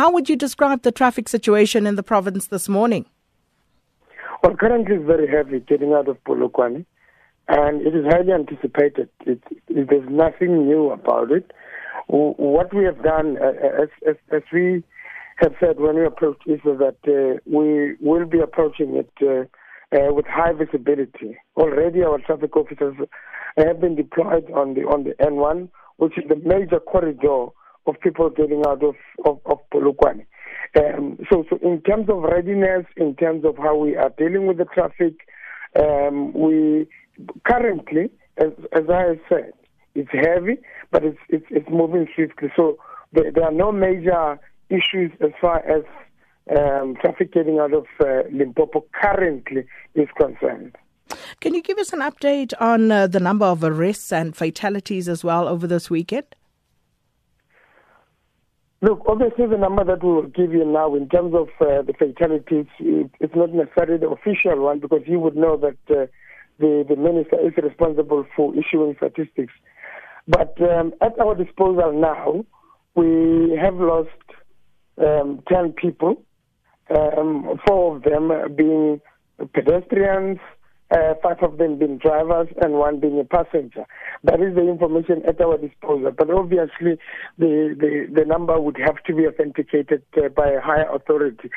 how would you describe the traffic situation in the province this morning? Well, currently it's very heavy getting out of Polokwane, and it is highly anticipated. It, it, there's nothing new about it. What we have done, uh, as, as, as we have said when we approach is that uh, we will be approaching it uh, uh, with high visibility. Already, our traffic officers have been deployed on the on the N1, which is the major corridor of people getting out of of, of Polokwane. Um, so, so in terms of readiness, in terms of how we are dealing with the traffic, um, we currently, as, as I said, it's heavy, but it's it's, it's moving swiftly. So there, there, are no major issues as far as um, traffic getting out of uh, Limpopo currently is concerned. Can you give us an update on uh, the number of arrests and fatalities as well over this weekend? Look, obviously the number that we will give you now in terms of uh, the fatalities, it, it's not necessarily the official one because you would know that uh, the, the minister is responsible for issuing statistics. But um, at our disposal now, we have lost um, 10 people, um, four of them being pedestrians, uh, five of them being drivers and one being a passenger. That is the information at our disposal. But obviously, the, the, the number would have to be authenticated uh, by a higher authority.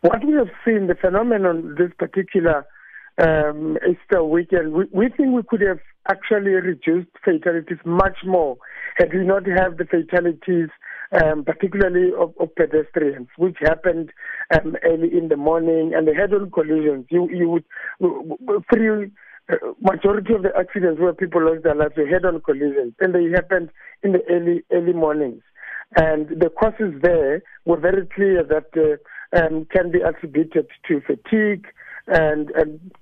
What we have seen, the phenomenon this particular um, Easter weekend, we, we think we could have actually reduced fatalities much more had we not have the fatalities um, particularly of, of, pedestrians, which happened um, early in the morning, and the head-on collisions. You you would three uh, majority of the accidents where people lost their lives were head-on collisions, and they happened in the early early mornings. And the causes there were very clear that uh, um, can be attributed to fatigue and and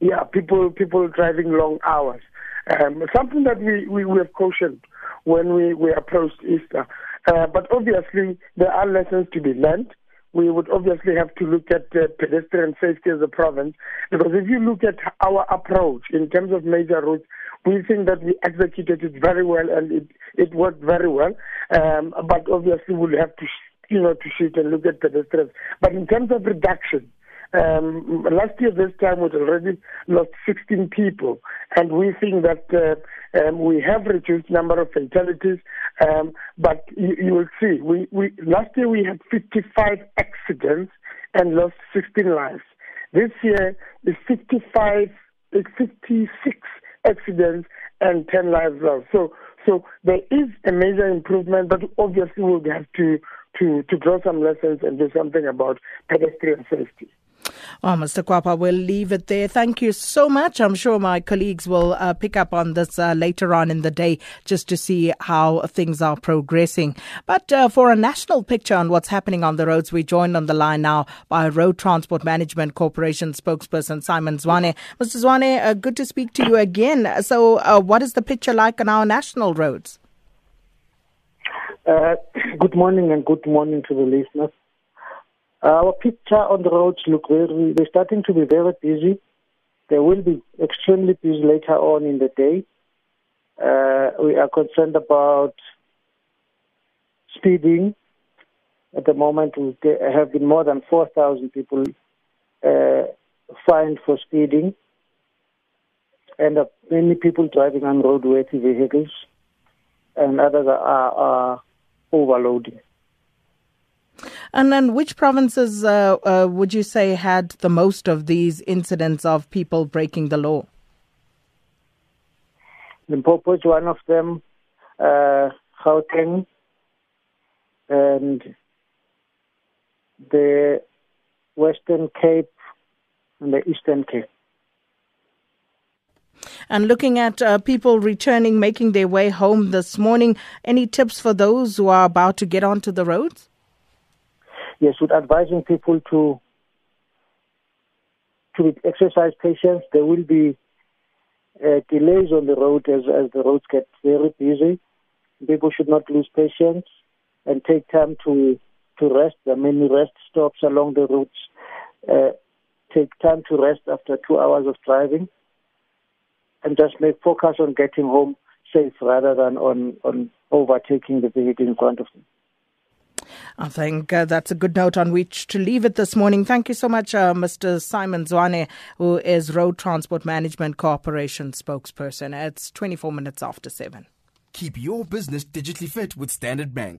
yeah, people people driving long hours. Um, something that we, we, we have cautioned when we, we approached Easter. Uh, but obviously, there are lessons to be learned. We would obviously have to look at uh, pedestrian safety as a province, because if you look at our approach in terms of major roads, we think that we executed it very well and it, it worked very well. Um, but obviously, we'll have to, you know, to shoot and look at pedestrians. But in terms of reduction, um, last year, this time, we already lost 16 people, and we think that uh, um, we have reduced number of fatalities. Um, but you, you, will see, we, we last year we had 55 accidents and lost 16 lives. This year is 55, 56 accidents and 10 lives lost. So, so there is a major improvement, but obviously we'll have to to to draw some lessons and do something about pedestrian safety. Oh, Mr. Kwapa, we'll leave it there. Thank you so much. I'm sure my colleagues will uh, pick up on this uh, later on in the day just to see how things are progressing. But uh, for a national picture on what's happening on the roads, we're joined on the line now by Road Transport Management Corporation spokesperson Simon Zwane. Mr. Zwane, uh, good to speak to you again. So, uh, what is the picture like on our national roads? Uh, good morning and good morning to the listeners. Our picture on the roads look very, they're starting to be very busy. They will be extremely busy later on in the day. Uh, we are concerned about speeding. At the moment, there have been more than 4,000 people uh, fined for speeding, and uh, many people driving unroadworthy vehicles, and others are, are overloading. And then, which provinces uh, uh, would you say had the most of these incidents of people breaking the law? Limpopo is one of them, uh, Gauteng, and the Western Cape and the Eastern Cape. And looking at uh, people returning, making their way home this morning, any tips for those who are about to get onto the roads? Yes, with advising people to to exercise patience. There will be uh, delays on the road as as the roads get very busy. People should not lose patience and take time to to rest. There are many rest stops along the routes. Uh, take time to rest after two hours of driving, and just make focus on getting home safe rather than on on overtaking the vehicle in front of them. I think uh, that's a good note on which to leave it this morning. Thank you so much, uh, Mr. Simon Zwane, who is Road Transport Management Corporation spokesperson. It's 24 minutes after 7. Keep your business digitally fit with Standard Bank.